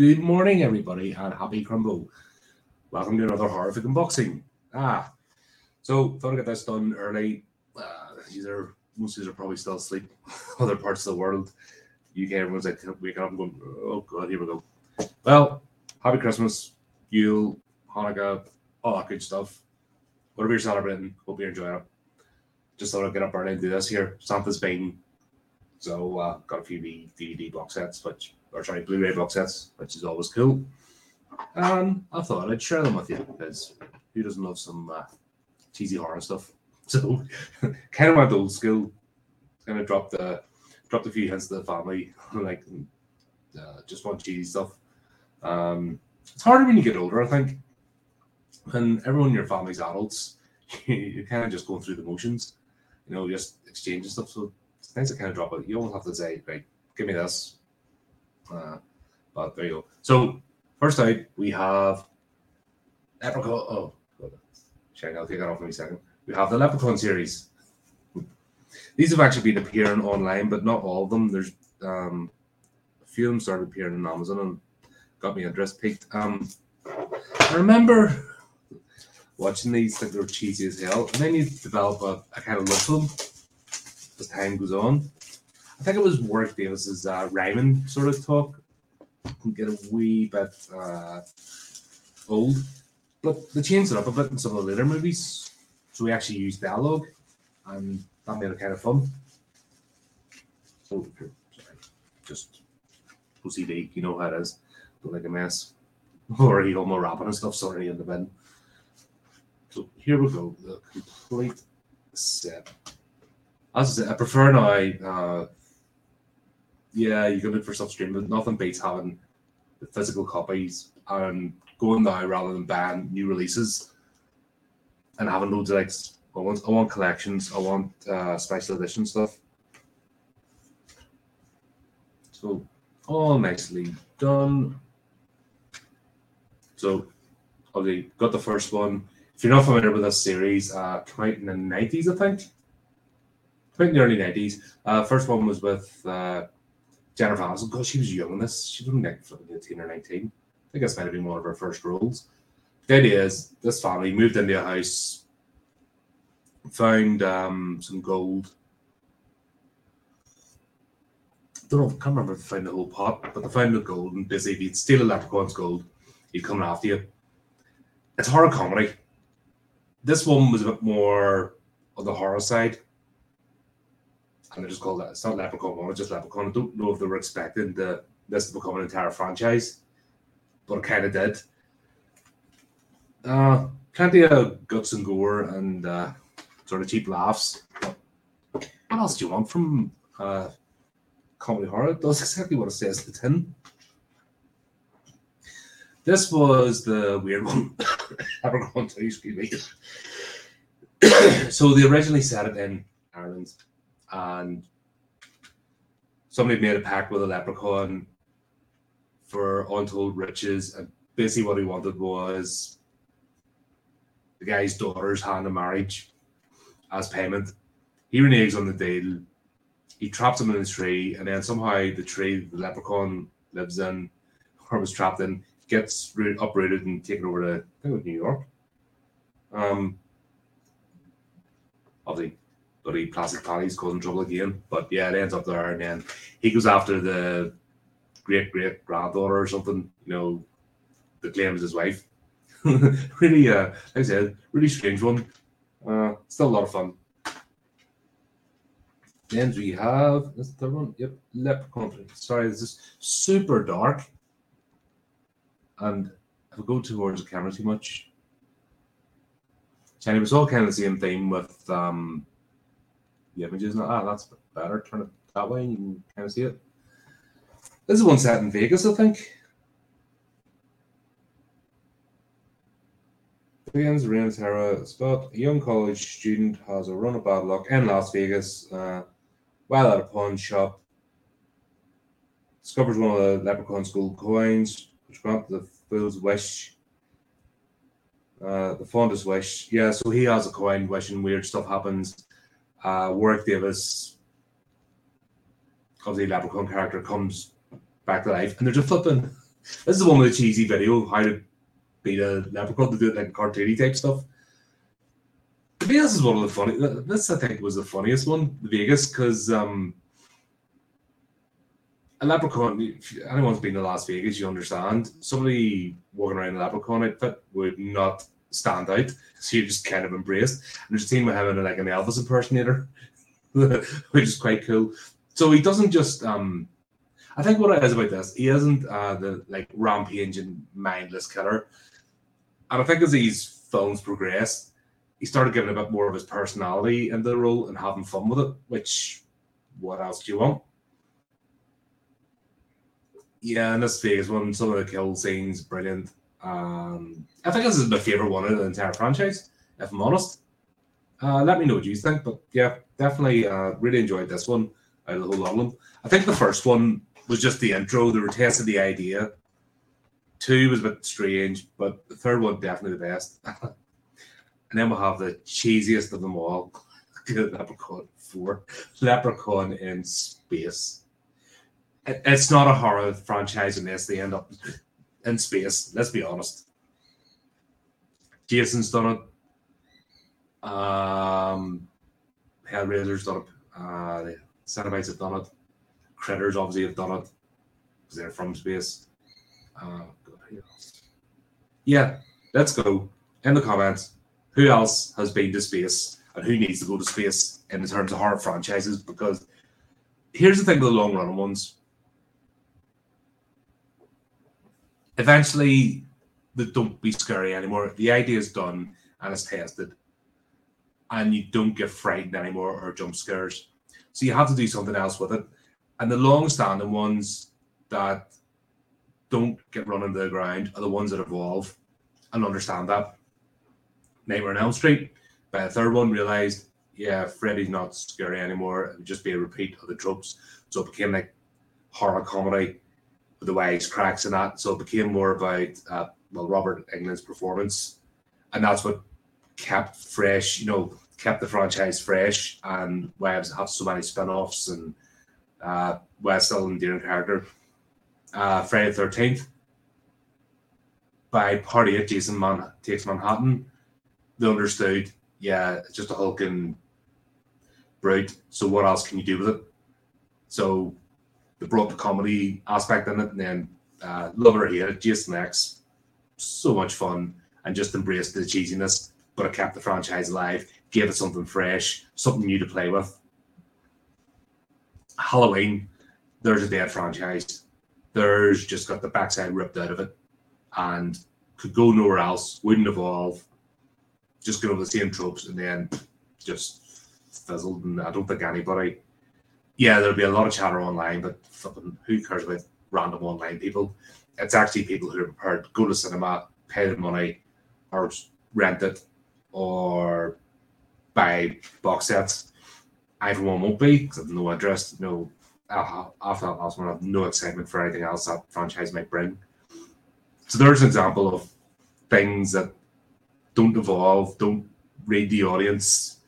Good morning, everybody, and happy Crimbo. Welcome to another HORRORific unboxing. Ah, so thought I'd get this done early. Uh, these are most of these are probably still asleep. Other parts of the world, UK, everyone's like waking up and going, "Oh God, here we go." Well, happy Christmas, Yule, Hanukkah, all that good stuff. Whatever you're celebrating, hope you're enjoying it. Just thought I'd get up early and do this here. Santa's been so uh, got a few DVD box sets, which or sorry, Blu-ray box sets, which is always cool. And I thought I'd share them with you because who doesn't love some uh, cheesy horror stuff? So kind of went old school. Kind of dropped the dropped a few hints to the family, like uh, just want cheesy stuff. Um, it's harder when you get older, I think. When everyone in your family's adults, you're kind of just going through the motions, you know, just exchanging stuff. So nice to kind of drop it. You don't have to say, right, give me this. Uh, but there you go. So first out, we have Leprechaun. Oh, check. I'll take that off in a second. We have the Leprechaun series. These have actually been appearing online, but not all of them. There's um, a few of them started appearing on Amazon and got me interest peaked. Um, I remember watching these, think they were cheesy as hell, and then you develop a, a kind of love for them as time goes on. I think it was Warwick Davis's uh, rhyming sort of talk can get a wee bit uh, old, but they changed it up a bit in some of the later movies. So we actually used dialogue, and that made it kind of fun. So, sorry, just OCD, you know how it is. Don't like a mess. Or eat all my wrapping and stuff, sorry, in the bin. So here we go, the complete set. As I said, I prefer now. Uh, yeah, you can look for stuff streaming, but nothing beats having the physical copies and going now rather than buying new releases and having loads of like I want, I want collections, I want uh, special edition stuff. So all nicely done. So obviously got the first one. If you're not familiar with this series, uh, came out in the nineties, I think. Came out in the early nineties. Uh, first one was with uh, Jennifer Aniston. God, she was young in this. She was like eighteen or nineteen. I think this might have been one of her first roles. The idea is this family moved into a house, found um, some gold. Don't know, can't remember if they found the whole pot, but they found the gold and basically if you'd steal a leprechaun's gold, he'd come after you. It's horror comedy. This one was a bit more on the horror side. And I just called that it's not Leprechaun one, it's just Leprechaun. I don't know if they were expecting the this to become an entire franchise, but it kind of did. Uh, plenty of guts and gore and uh, sort of cheap laughs. What else do you want from uh, comedy horror? It does exactly what it says in the tin. This was the weird one. Leprechaun 2, excuse me. so they originally set it in Ireland and somebody made a pact with a leprechaun for untold riches and basically what he wanted was the guy's daughter's hand in marriage as payment. He reneges on the deal. He traps him in a tree, and then somehow the tree the leprechaun lives in or was trapped in gets root, uprooted and taken over to I think New York. Um, obviously, plastic Paddies causing trouble again. But yeah, it ends up there, and then he goes after the great great granddaughter or something. You know, that claims his wife. really, uh, like I said, really strange one. Uh, still a lot of fun. Then we have this third one. Yep, Leprechaun. Sorry, this is super dark. And if I go towards the camera too much, and it was all kind of the same theme with um, the images. Now, ah, that's better. Turn it that way, and you can kind of see it. This is one set in Vegas, I think. Begins Rain Terra Scott, a young college student, has a run of bad luck in Las Vegas uh, while at a pawn shop. Discovers one of the leprechaun's gold coins, which grant the fool's wish. Uh, the fondest wish. Yeah, so he has a coin wishing weird stuff happens. Uh, Warwick Davis, obviously Leprechaun character, comes back to life, and there's a flipping This is one of the cheesy video how to beat a leprechaun to do it like cartoony type stuff. To me, this is one of the funny. This I think was the funniest one, the Vegas, because um, a leprechaun. If anyone's been to Las Vegas, you understand. Somebody walking around a leprechaun outfit would not stand out, so you just kind of embraced. And there's a team with him like an Elvis impersonator, which is quite cool. So he doesn't just um I think what it is about this, he isn't uh, the like rampaging mindless killer. And I think as these films progress, he started giving a bit more of his personality in the role and having fun with it, which what else do you want? Yeah, and this phase one, some of the kill scenes, brilliant. Um, I think this is my favorite one of the entire franchise, if I'm honest. Uh, let me know what you think, but yeah, definitely uh, really enjoyed this one out of the whole lot of them. I think the first one was just the intro. They were testing the idea. Two was a bit strange, but the third one definitely the best. and then we'll have the cheesiest of them all. Leprechaun 4. Leprechaun in space. it's not a horror franchise unless they end up in space. Let's be honest. Jason's done it. Um, Hellraiser's done it. Uh, the Cenobites have done it. Critters obviously have done it because they're from space. Uh, yeah, let's go in the comments. Who else has been to space and who needs to go to space in terms of horror franchises? Because here's the thing with the long run ones. Eventually, they don't be scary anymore. The idea is done and it's tested, and you don't get frightened anymore or jump scares. So you have to do something else with it. And the long-standing ones that don't get run into the ground are the ones that evolve and understand that. Nightmare on Elm Street, by the third one, realized, yeah, Freddy's not scary anymore. It would just be a repeat of the tropes. So it became like horror comedy the wags, cracks, and that. So it became more about, uh, well, Robert Englund's performance. And that's what kept fresh, you know, kept the franchise fresh and why have so many spin-offs and uh, Westall and endearing character. Uh, Friday the 13th, by Party at Jason Man- Takes Manhattan, they understood, yeah, it's just a hulking brute. So what else can you do with it? So they brought the comedy aspect in it, and then uh, love it or hate it, Jason X, so much fun, and just embraced the cheesiness, but it kept the franchise alive, gave it something fresh, something new to play with. Halloween, there's a dead franchise. There's just got the backside ripped out of it and could go nowhere else, wouldn't evolve, just go over the same tropes and then just fizzled. And I don't think anybody, yeah, there'll be a lot of chatter online, but fucking who cares about random online people? It's actually people who are prepared to go to cinema, pay the money, or rent it, or buy box sets. I, won't be because I have no interest, no after that last one, I have no excitement for anything else that franchise might bring. So there's an example of things that don't evolve, don't read the audience,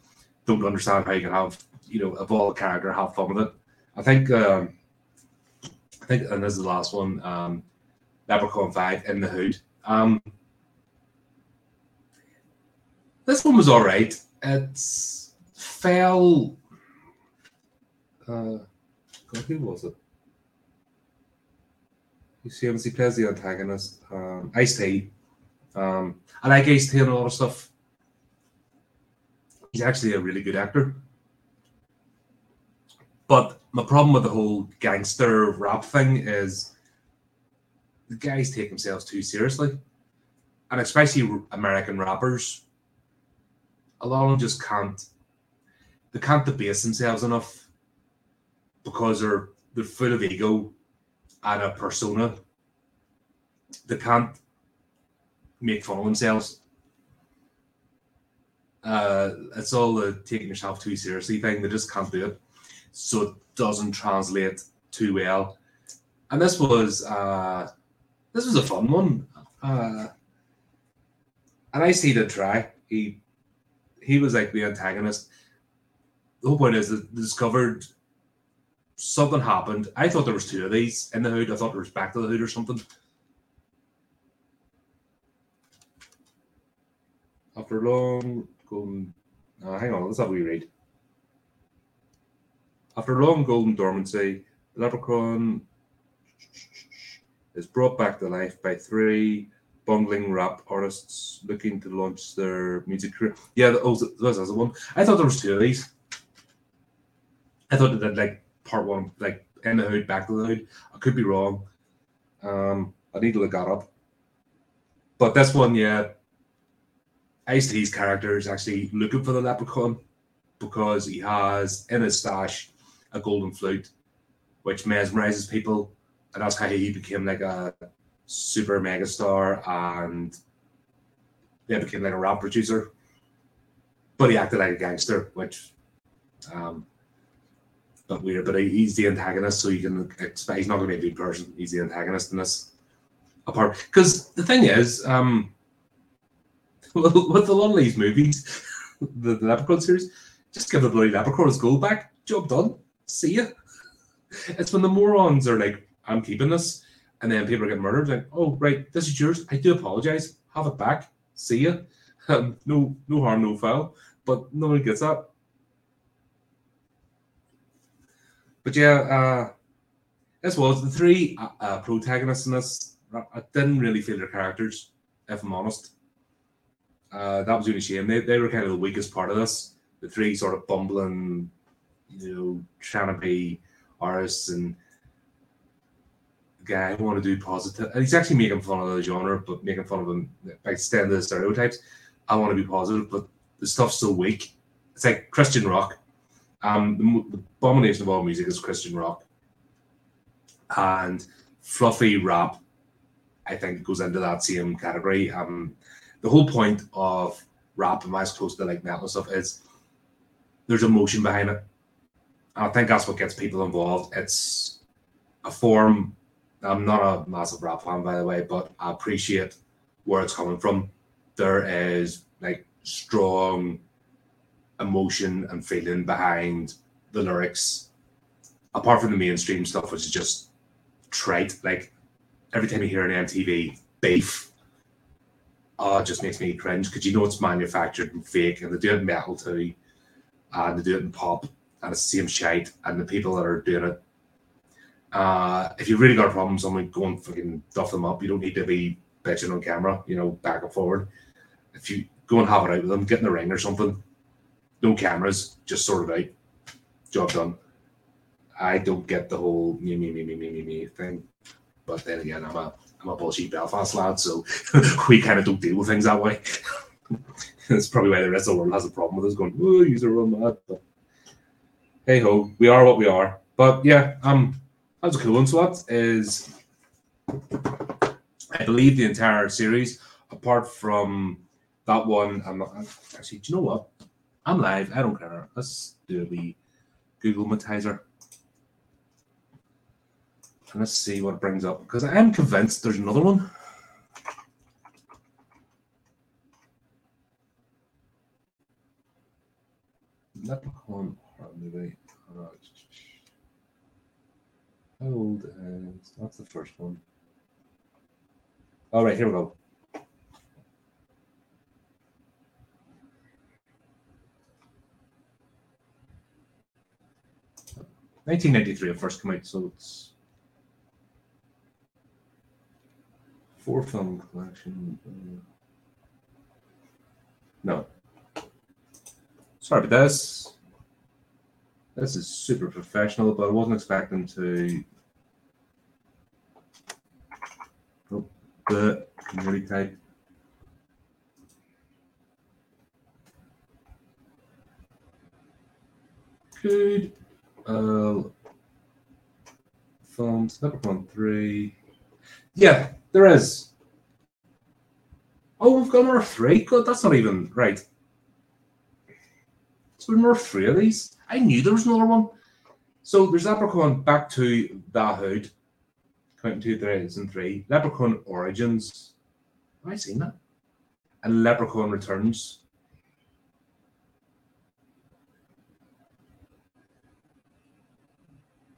don't understand how you can have, you know, evolve a character, have fun with it. I think, um, I think, and this is the last one, um, Leprechaun 5 in the Hood. Um, this one was all right. It's fell. Uh, God, who was it? You see him, he plays the antagonist. Um, Ice T. Um, I like Ice T and a lot of stuff. He's actually a really good actor. But my problem with the whole gangster rap thing is the guys take themselves too seriously. And especially American rappers, a lot of them just can't they can't debase themselves enough because they're they're full of ego and a persona. They can't make fun of themselves. Uh, it's all the taking yourself too seriously thing. They just can't do it, so it doesn't translate too well. And this was uh, this was a fun one. Uh, and I see the try. He he was like the antagonist. The whole point is that they discovered something happened. I thought there was two of these in the hood. I thought there was back to the hood or something. After long going, uh, hang on, let's have a wee read. After a long golden dormancy, the leprechaun is brought back to life by three bungling rap artists looking to launch their music career. Yeah, oh, was the one. I thought there was two of these. I thought that like part one, like in the hood, back to the hood. I could be wrong. Um, I need to look that up. But this one, yeah, Ice T's character is actually looking for the leprechaun because he has in his stash a golden flute, which mesmerizes people, and that's how he became like a super mega star and yeah, became like a rap producer. But he acted like a gangster, which um but weird. But he's the antagonist, so you can expect he's not going to be a good person. He's the antagonist in this. Apart, because the thing is, um, with a lot of these movies, the, the Leprechaun series, just give the bloody Leprechaun his gold back. Job done. See you. It's when the morons are like, "I'm keeping this," and then people getting murdered. Like, oh right, this is yours. I do apologize. Have it back. See you. Um, no, no harm, no foul. But nobody gets that. But yeah, uh, this was the three uh, uh, protagonists in this. I didn't really feel their characters, if I'm honest. Uh, that was only shame. They, they were kind of the weakest part of this. The three sort of bumbling, you know, trying to be artists and guy who want to do positive. And he's actually making fun of the genre, but making fun of them by extending the stereotypes. I want to be positive, but the stuff's so weak. It's like Christian rock. Um, the, the abomination of all music is Christian rock, and fluffy rap. I think goes into that same category. Um, the whole point of rap and as close to like metal stuff is there's emotion behind it. Oh, I think that's what gets people involved. It's a form. I'm not a massive rap fan, by the way, but I appreciate where it's coming from. There is like strong emotion and feeling behind the lyrics, apart from the mainstream stuff, which is just trite. Like every time you hear an MTV beef, oh, it just makes me cringe because you know it's manufactured and fake, and they do it in metal too, and they do it in pop, and it's the same shite, and the people that are doing it. Uh, if you've really got a problem, someone go and fucking duff them up. You don't need to be bitching on camera, you know, back and forward. If you go and have it out with them, get in the ring or something, no cameras, just sort it out. Job done. I don't get the whole me me me me me me me thing, but then again, I'm a I'm a bullshit Belfast lad, so we kind of don't deal with things that way. That's probably why the rest of the world has a problem with us going, oh, you're real mad. But hey ho, we are what we are. But yeah, um, that's a cool one. So what is, I believe the entire series, apart from that one, I'm not actually. Do you know what? I'm live. I don't care. Let's do a wee Google Matizer. And let's see what it brings up. Because I am convinced there's another one. Leprechaun horror movie. Uh, how old is that's the first one? All right, here we go. 1993 it first came out, so it's four film collection. Uh, no, sorry, but this this is super professional, but I wasn't expecting to. Oh, the community type. Good uh, films, one 3. Yeah, there is. Oh, we've got another three. God, that's not even right. So another three of these. I knew there was another one. So there's Leprechaun back to the Hood, counting two threads and three. Leprechaun Origins. Have I seen that? And Leprechaun Returns.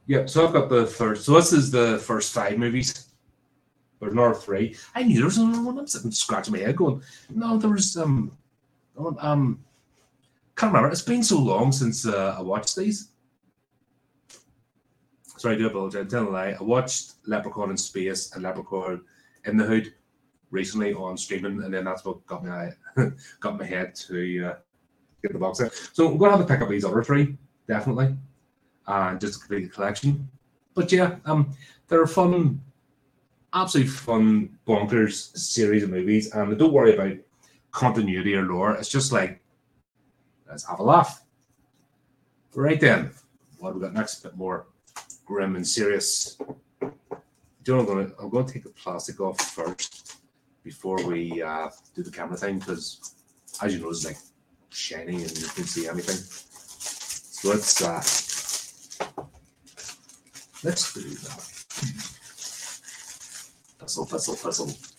Yeah, so I've got the first. So this is the first five movies. There's another three. I knew there was another one. I'm sitting scratching my head, going, "No, there was um, Um, can't remember. It's been so long since uh, I watched these. Sorry, I do apologize. I'm telling a lie. I watched Leprechaun in Space and Leprechaun in the Hood recently on streaming, and then that's what got me got my head to uh, get the box set. So I'm to have to pick up these other three definitely, and just to complete the collection. But yeah, um, they're fun, absolutely fun, bonkers series of movies, and don't worry about continuity or lore. It's just like let's have a laugh. Right then, what have we got next? A bit more grim and serious. You know I'm going to, I'm going to take the plastic off first before we uh, do the camera thing because, as you know, it's like shiny and you can see anything. So let's uh, let's do that. Puzzle, puzzle, puzzle.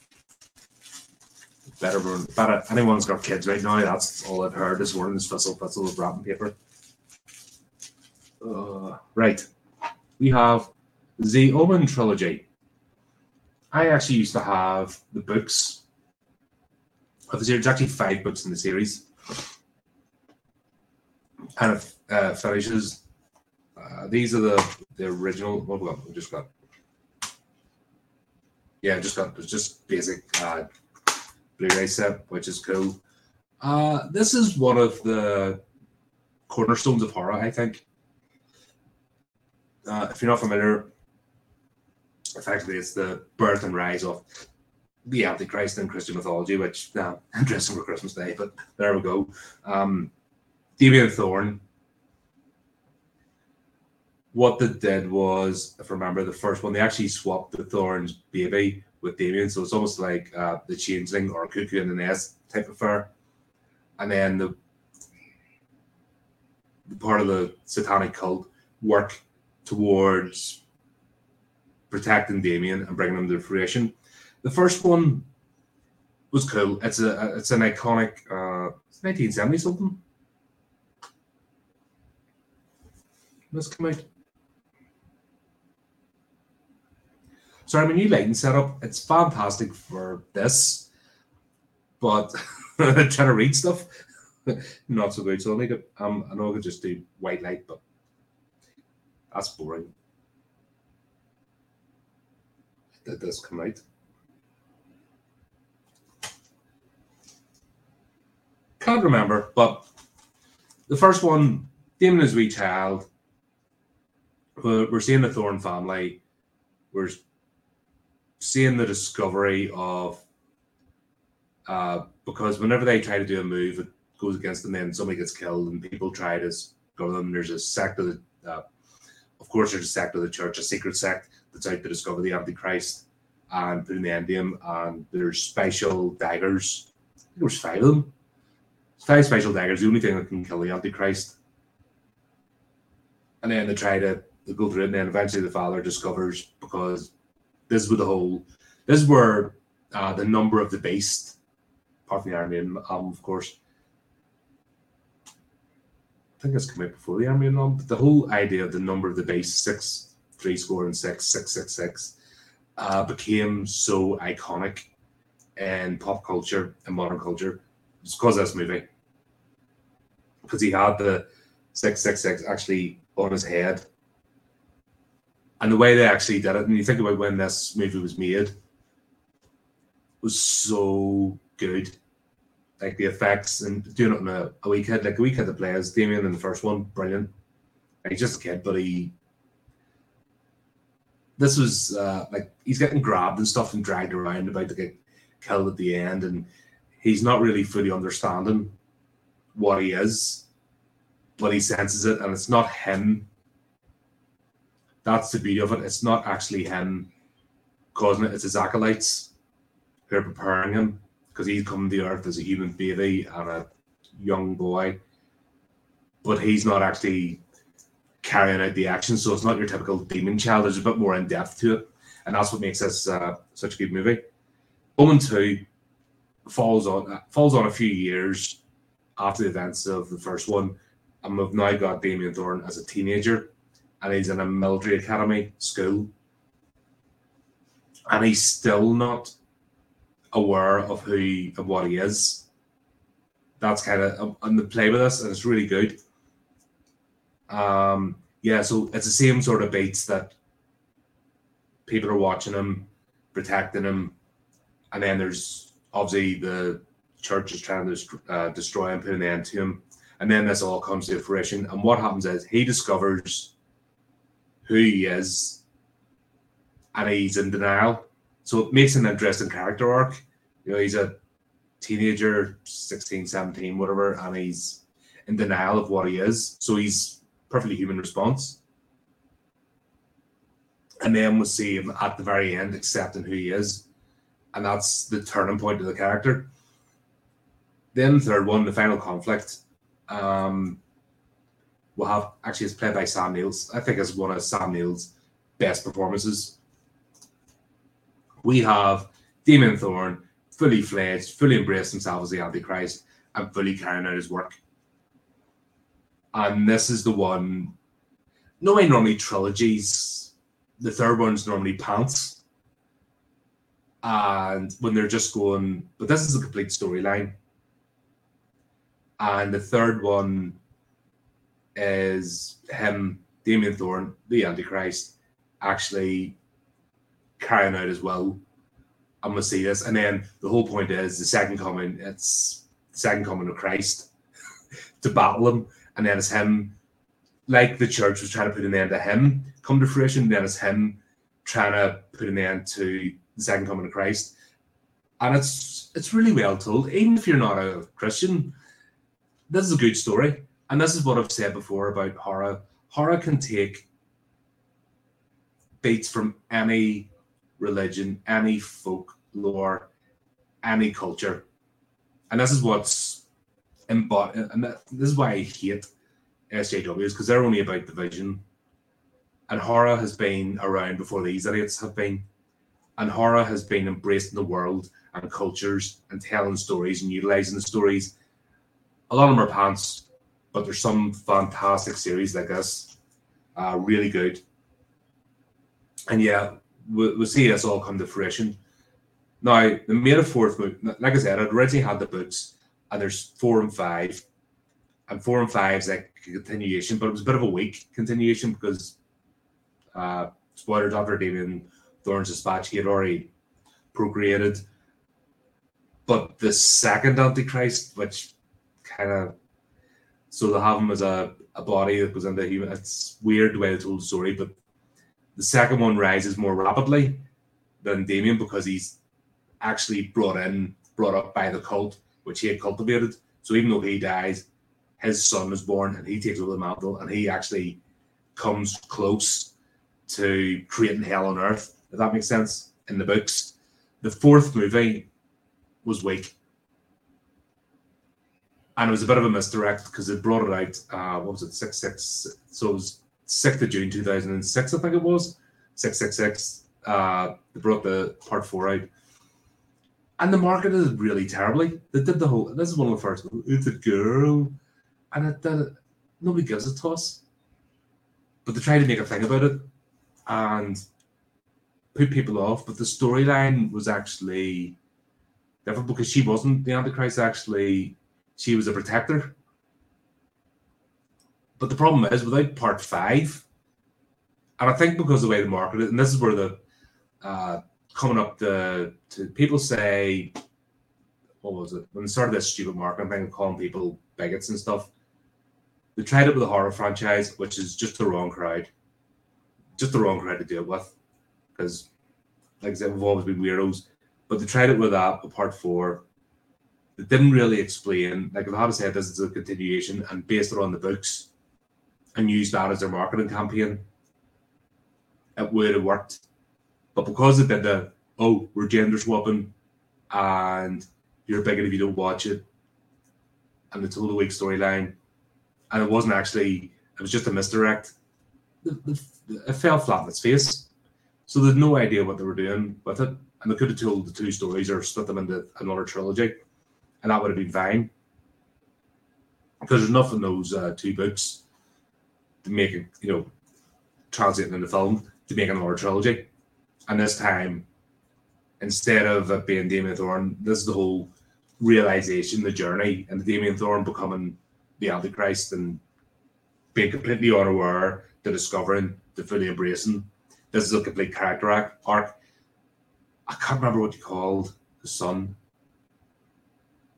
Better, better. Anyone's got kids right now. That's all I've heard is puzzle, puzzle with wrapping paper. Uh, right, we have the Omen trilogy. I actually used to have the books of the series. There's actually five books in the series, and it uh, finishes. Uh, these are the the original. What? We just got. Yeah, just got just basic uh, Blu-ray set, which is cool. Uh, this is one of the cornerstones of horror, I think. Uh, if you're not familiar, effectively it's the birth and rise of the Antichrist in Christian mythology, which now I'm dressing for Christmas Day, but there we go. Um, Damien Thorn. What they did was, if I remember the first one, they actually swapped the Thorn's baby with Damien, so it's almost like uh, the Changeling or Cuckoo in the Nest type of fur. And then the, the part of the satanic cult work towards protecting Damien and bringing him to fruition. The first one was cool. It's a it's an iconic uh, 1970 something. This come out. Sorry, my new lighting setup. It's fantastic for this, but trying to read stuff, not so good. So I'll make it. Um, I know I could just do white light, but that's boring. Did this come out? Can't remember, but the first one, Damien is wee child. We're seeing the Thorn family. We're seeing the discovery of uh, because whenever they try to do a move, it goes against them, then somebody gets killed, and people try to discover them. There's a sect of the, uh, of course, there's a sect of the church, a secret sect that's out to discover the Antichrist and put an end to him. And there's special daggers. There's five of them. Five special daggers, the only thing that can kill the Antichrist. And then they try to they go through it, and then eventually the father discovers because this is where the whole this is where uh, the number of the beast, apart from the Iron album, of course. I think it's come out before the Iron Maiden album, but the whole idea of the number of the beast, six, three score and six, six, six, six, uh, became so iconic in pop culture and modern culture. Because of this movie. Because he had the 666 actually on his head and the way they actually did it, and you think about when this movie was made, was so good. Like the effects and doing it on a, a wee like a wee kid that plays Damien in the first one, brilliant. Like he's just a kid, but he. This was uh, like he's getting grabbed and stuff and dragged around, about to get killed at the end, and he's not really fully understanding what he is, but he senses it, and it's not him that's the beauty of it. It's not actually him causing it, it's his acolytes who are preparing him because he's come to earth as a human baby and a young boy. But he's not actually carrying out the action. So it's not your typical demon child. There's a bit more in depth to it. And that's what makes this uh, such a good movie. Omen 2 falls on uh, falls on a few years after the events of the first one. And we've now got Damien Thorn as a teenager and he's in a military academy school, and he's still not aware of who he, of what he is. that's kind of on the play with us, and it's really good. Um, yeah, so it's the same sort of beats that people are watching him, protecting him, and then there's obviously the church is trying to uh, destroy him, put an end to him, and then this all comes to fruition. And what happens is he discovers who he is, and he's in denial. So it makes an interesting character arc. You know, he's a teenager, 16, 17, whatever, and he's in denial of what he is. So he's perfectly human response. And then we'll see him at the very end accepting who he is. And that's the turning point of the character. Then third one, the final conflict. Um, we'll have actually it's played by Sam Neill's. I think it's one of Sam Neill's best performances. We have Damien Thorn fully fledged, fully embraced himself as the Antichrist, and fully carrying out his work. And this is the one. No, normally trilogies. The third one's normally pants. And when they're just going, but this is a complete storyline. And the third one is him, Damien Thorn, the Antichrist, actually carrying out his will I'm gonna see this. And then the whole point is the second coming, it's the second coming of Christ to battle him. And then it's him, like the church was trying to put an end to him come to fruition. Then it's him trying to put an end to the second coming of Christ. And it's it's really well told. Even if you're not a Christian, this is a good story. And this is what I've said before about horror. Horror can take beats from any religion, any folklore, any culture. And this is what's embodied, and this is why I hate SJWs because they're only about division. And horror has been around before these idiots have been. And horror has been embraced in the world and cultures and telling stories and utilizing the stories. A lot of them are pants, but there's some fantastic series like this. Uh, really good. And yeah, we'll, we'll see this all come to fruition. Now, the made a fourth like I said, I'd originally had the books, and there's four and five. And four and five is like a continuation, but it was a bit of a weak continuation because, uh, spoilers after Damien Thorn's dispatch, he had already procreated. But the second Antichrist, which kind of, so they have him as a, a body that goes into human, it's weird the way they told the story, but the second one rises more rapidly than Damien because he's actually brought in, brought up by the cult, which he had cultivated. So even though he dies, his son is born and he takes over the mantle and he actually comes close to creating hell on earth, if that makes sense, in the books. The fourth movie was weak. And it was a bit of a misdirect because it brought it out, uh, what was it, 6 6. So it was 6th of June 2006, I think it was. 666. Uh, they brought the part four out and the market is really terribly. They did the whole. This is one of the first. It's a girl, and it, uh, nobody gives a toss. But they try to make a thing about it, and put people off. But the storyline was actually different because she wasn't the Antichrist. Actually, she was a protector. But the problem is, without part five, and I think because the way they marketed, and this is where the uh, coming up the to people say what was it? When they started this stupid marketing thing calling people bigots and stuff they tried it with a horror franchise which is just the wrong crowd. Just the wrong crowd to deal with because like I said we've always been weirdos. But they tried it with that with part four didn't really explain like if I had said this is a continuation and based it on the books and used that as their marketing campaign it would have worked but because they did the oh, we're gender swapping and you're bigot if you don't watch it, and told a weak storyline, and it wasn't actually, it was just a misdirect. It fell flat in its face. So there's no idea what they were doing with it. And they could have told the two stories or split them into another trilogy, and that would have been fine. Because there's nothing those uh, two books to make it, you know, translating into film to make another trilogy and this time, instead of it being Damien Thorn, this is the whole realization, the journey, and the Damien Thorn becoming the Antichrist and being completely unaware to discovering, to fully embracing. This is a complete character arc. I can't remember what you called the son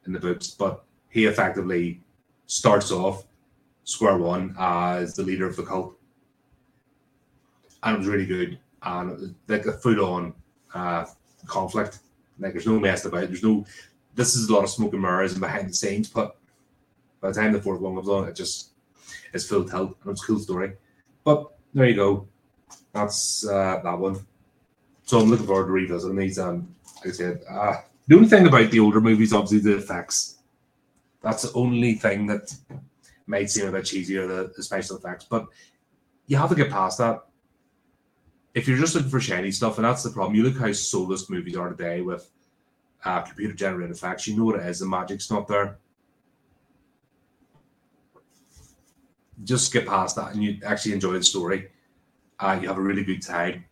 in the books, but he effectively starts off square one as the leader of the cult. And it was really good. And like a full on uh, conflict. Like there's no mess about it. There's no this is a lot of smoke and mirrors and behind the scenes, but by the time the fourth one comes on, it just it's full tilt and it's a cool story. But there you go. That's uh, that one. So I'm looking forward to revisiting these. Um, like I said, uh, the only thing about the older movies, obviously, the effects. That's the only thing that might seem a bit cheesy or the, the special effects, but you have to get past that. If you're just looking for shiny stuff, and that's the problem, you look how soulless movies are today with uh, computer generated effects. You know what it is, the magic's not there. Just get past that and you actually enjoy the story. Uh, you have a really good time.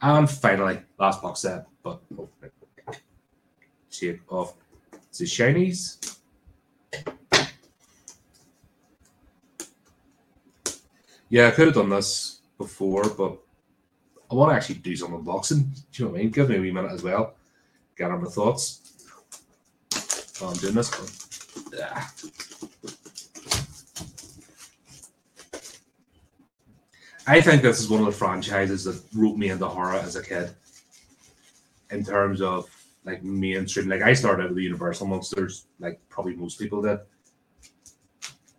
And finally, last box set, but oh, take off the shinies. Yeah, I could have done this before, but I want to actually do some unboxing. Do you know what I mean? Give me a wee minute as well. Get on my thoughts. While I'm doing this. But, yeah. I think this is one of the franchises that wrote me into horror as a kid. In terms of like mainstream, like I started with the Universal monsters, like probably most people did.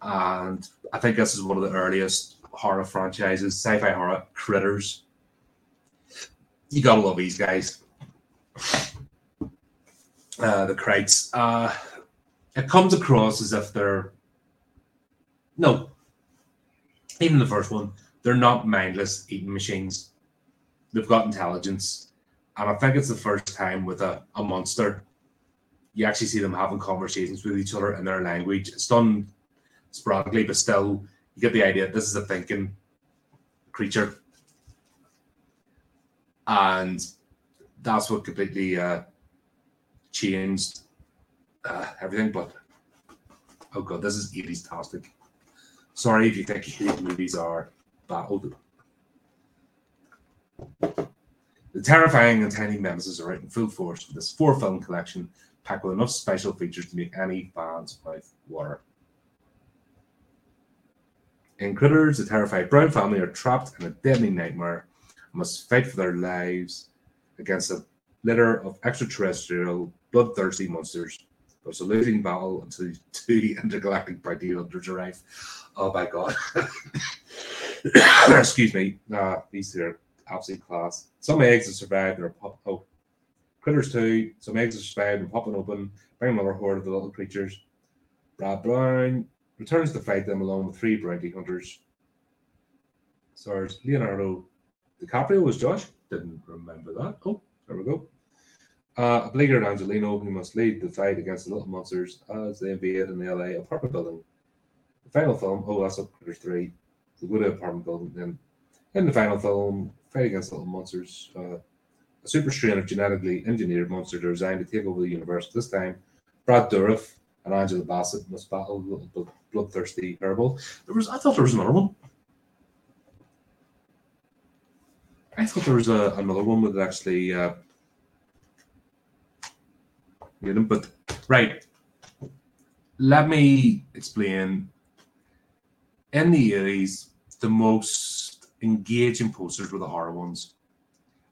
And I think this is one of the earliest horror franchises, sci-fi horror critters. You gotta love these guys. Uh, the Krites. Uh, it comes across as if they're no, even the first one they're not mindless eating machines. They've got intelligence. And I think it's the first time with a, a monster you actually see them having conversations with each other in their language. It's done sporadically, but still you get the idea this is a thinking creature. And that's what completely uh, changed uh, everything. But oh god, this is 80s tastic. Sorry if you think 80s movies are battled. The terrifying and tiny nemesis are out in full force with this four film collection packed with enough special features to make any fan's mouth water. In Critters, the terrified Brown family are trapped in a deadly nightmare and must fight for their lives against a litter of extraterrestrial, bloodthirsty monsters. There's a losing battle until two intergalactic bounty hunters arrive. Oh my god. Excuse me. Uh, these two are absolute class. Some eggs have survived are pop- oh, critters too. Some eggs have survived and popping open, bring another horde of the little creatures. Brad Brown returns to fight them along with three bounty hunters. Stars Leonardo DiCaprio was Josh. Didn't remember that. Oh, there we go. Uh, Bleecker Angelino, who must lead the fight against the little monsters as they invade an LA apartment building. The final film, oh, that's up Critters 3 the Wood apartment building. And in the final film, fight against little monsters, uh, a super strain of genetically engineered monsters are designed to take over the universe. This time, Brad Dourif and Angela Bassett must battle little bloodthirsty herbal. There was, I thought there was another one. I thought there was a, another one with actually, uh, you know, but right. Let me explain. In the 80s, the most engaging posters were the horror ones.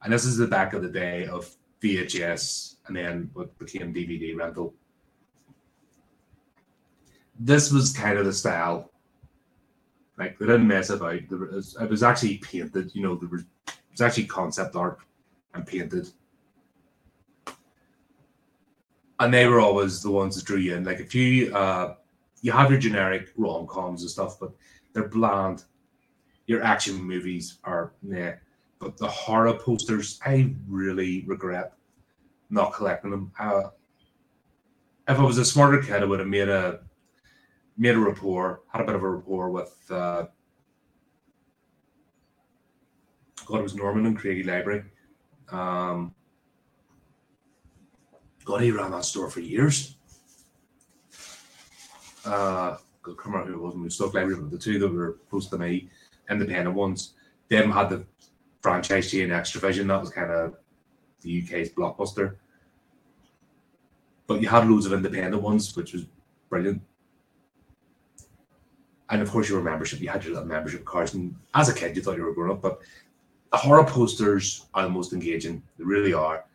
And this is the back of the day of VHS and then what became DVD rental. This was kind of the style. Like they didn't mess about. It was, it was actually painted, you know, there was, it was actually concept art and painted. And they were always the ones that drew you in. Like if you uh you have your generic rom coms and stuff, but they're bland your action movies are yeah. But the horror posters, I really regret not collecting them. Uh, if I was a smarter kid, I would have made a made a rapport, had a bit of a rapport with uh, God, it was Norman and Craigie Library. Um, God, he ran that store for years. Uh, I can't remember who it was in the stock library, but the two that were close to me, independent ones, them had the franchise chain Xtra-vision. That was kind of the UK's blockbuster. But you had loads of independent ones, which was brilliant. And of course, your membership, you had your little membership cards. And as a kid, you thought you were grown up, but the horror posters are the most engaging. They really are.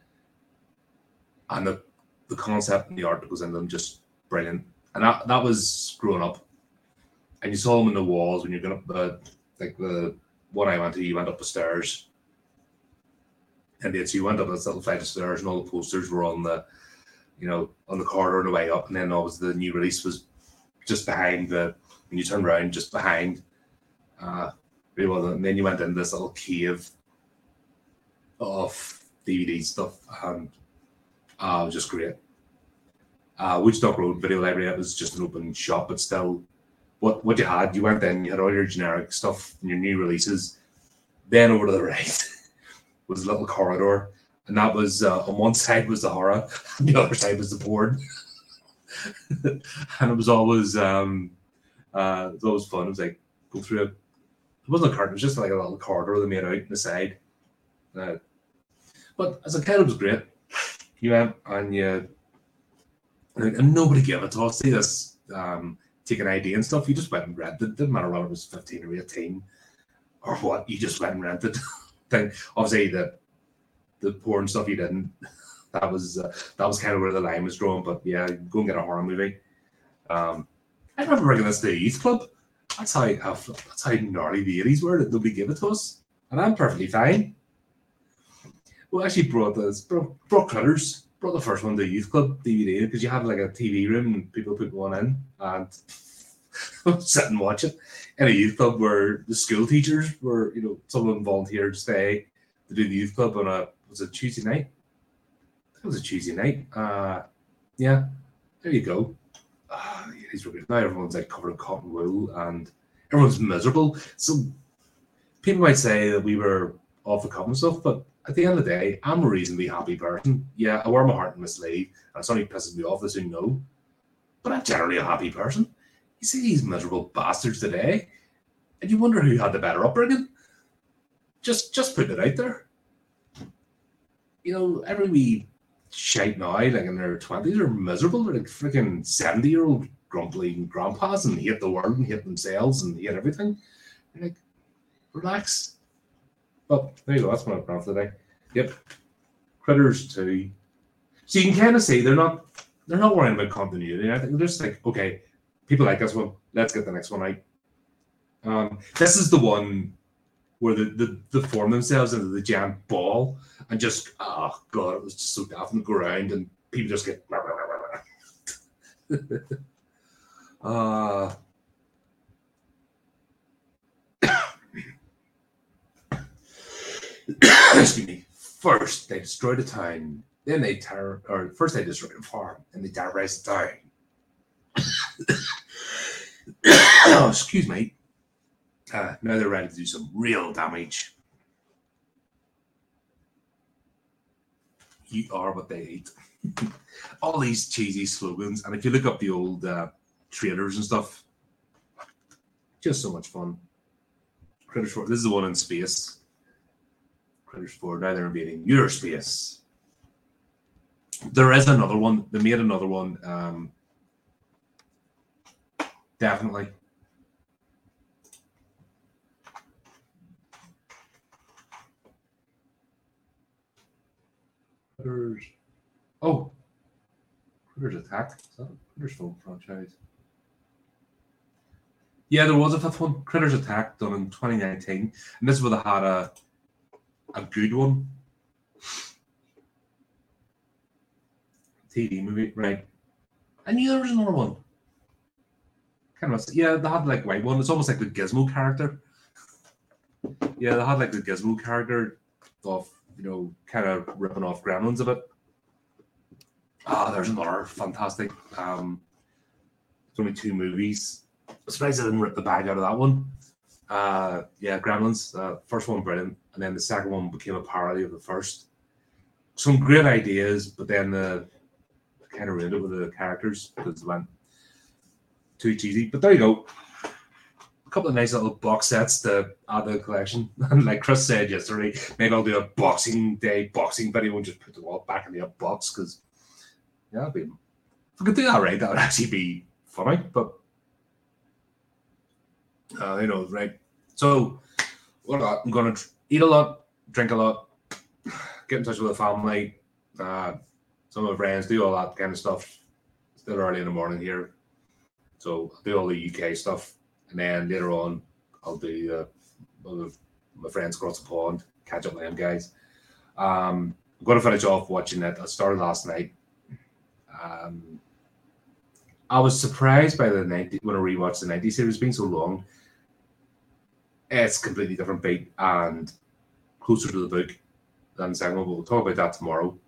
And the, the concept and the art that goes in them just brilliant. And that, that was growing up. And you saw them in the walls when you're going up uh, the like the one I went to, you went up the stairs. And so you went up this little flight of stairs and all the posters were on the you know, on the corridor on the way up, and then obviously the new release was just behind the when you turn around, just behind. Uh, And then you went in this little cave of DVD stuff, and uh, it was just great. Uh, Woodstock Road Video Library, it was just an open shop, but still, what what you had, you went in, you had all your generic stuff and your new releases. Then over to the right was a little corridor and that was uh, on one side was the horror, the other side was the porn, and it was always um, uh, it was always fun. It was like go through it. It wasn't a curtain; it was just like a little corridor they made out in the side. Uh, but as a kid, it was great. You went and you, and nobody gave a toss. See this um, taking ID and stuff. You just went and rented. Didn't matter whether it was fifteen or eighteen or what. You just went and rented. thing. Obviously, the the porn stuff you didn't. That was uh, that was kind of where the line was drawn. But yeah, go and get a horror movie. Um, I remember bringing this to the youth club. That's how that's how gnarly the eighties were that nobody gave it to us, and I'm perfectly fine. Well, actually brought this brought, brought Critters brought the first one to youth club DVD because you had like a TV room and people put one in and sit and watch it in a youth club where the school teachers were you know someone volunteered to stay to do the youth club on a was it Tuesday night? It was a Tuesday night. Uh, yeah, there you go. Uh, now everyone's like covered in cotton wool and everyone's miserable. So people might say that we were off the and stuff, but at the end of the day, I'm a reasonably happy person. Yeah, I wear my heart in my sleeve, and only pisses me off as you know. But I'm generally a happy person. You see these miserable bastards today, and you wonder who had the better upbringing. Just just put it out there you know, every wee shite now, like in their twenties, are miserable. They're like freaking seventy year old grumpy grandpas and hate the world and hate themselves and hate everything. You're like, relax. But there you go. That's my plan for today. Yep. Critters 2. So you can kind of see they're not they're not worrying about continuity. I think they're just like, okay, people like this one. Let's get the next one out. Um, this is the one where the, the, the form themselves into the giant ball and just oh god, it was just so daft and go around and people just get uh excuse me. First they destroy the town, then they terror or first they destroy the farm, and they terrorize the town. oh, excuse me. Uh, now they're ready to do some real damage. You are what they eat. All these cheesy slogans, and if you look up the old uh, trailers and stuff, just so much fun. Critters 4, this is the one in space. 4, now they're invading your space. There is another one. They made another one. Um, definitely. Critters. Oh, Critters Attack. Is that a Critters film franchise? Yeah, there was a fifth one, Critters Attack, done in 2019, and this would have had a a good one. TV movie, right? I knew there was another one. Kind of, yeah, they had like white one. It's almost like the Gizmo character. Yeah, they had like the Gizmo character of you know, kind of ripping off Gremlins a bit. Ah, there's another fantastic. Um, it's only two movies. I'm surprised I didn't rip the bag out of that one. Uh, yeah, Gremlins. Uh, first one brilliant, and then the second one became a parody of the first. Some great ideas, but then the kind of ruined it with the characters because it went too cheesy. But there you go. A couple of nice little box sets to add to the collection. And like Chris said yesterday, maybe I'll do a Boxing Day boxing video and just put them all back in the box because yeah, it'd be, if I could do that right, that would actually be funny. But uh, who knows, right? So what I'm gonna eat a lot, drink a lot, get in touch with the family, uh, some of my friends, do all that kind of stuff. Still early in the morning here, so I'll do all the UK stuff, and then later on I'll do uh, with my friends across the pond, catch up with them guys. Um, I'm going to finish off watching it. I started last night. Um, I was surprised by the 90 when I rewatched the 90 series being so long. It's completely different beat and closer to the book than one. But we'll talk about that tomorrow.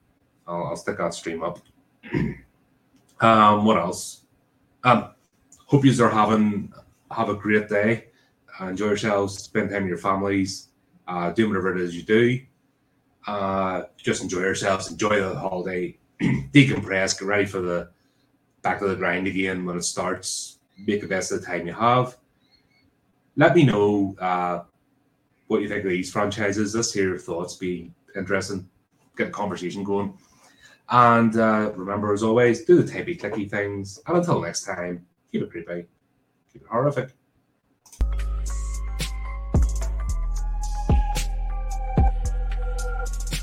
I'll, I'll stick that stream up. um, what else? Um, hope you are having have a great day. Enjoy yourselves. Spend time with your families. Uh, do whatever it is you do. Uh, just enjoy yourselves. Enjoy the holiday. Decompress. Get ready for the back to the grind again when it starts. Make the best of the time you have. Let me know uh, what you think of these franchises. Let's hear your thoughts. Be interesting. Get a conversation going. And uh, remember, as always, do the typey clicky things. And until next time, keep it creepy, keep it HORRORific.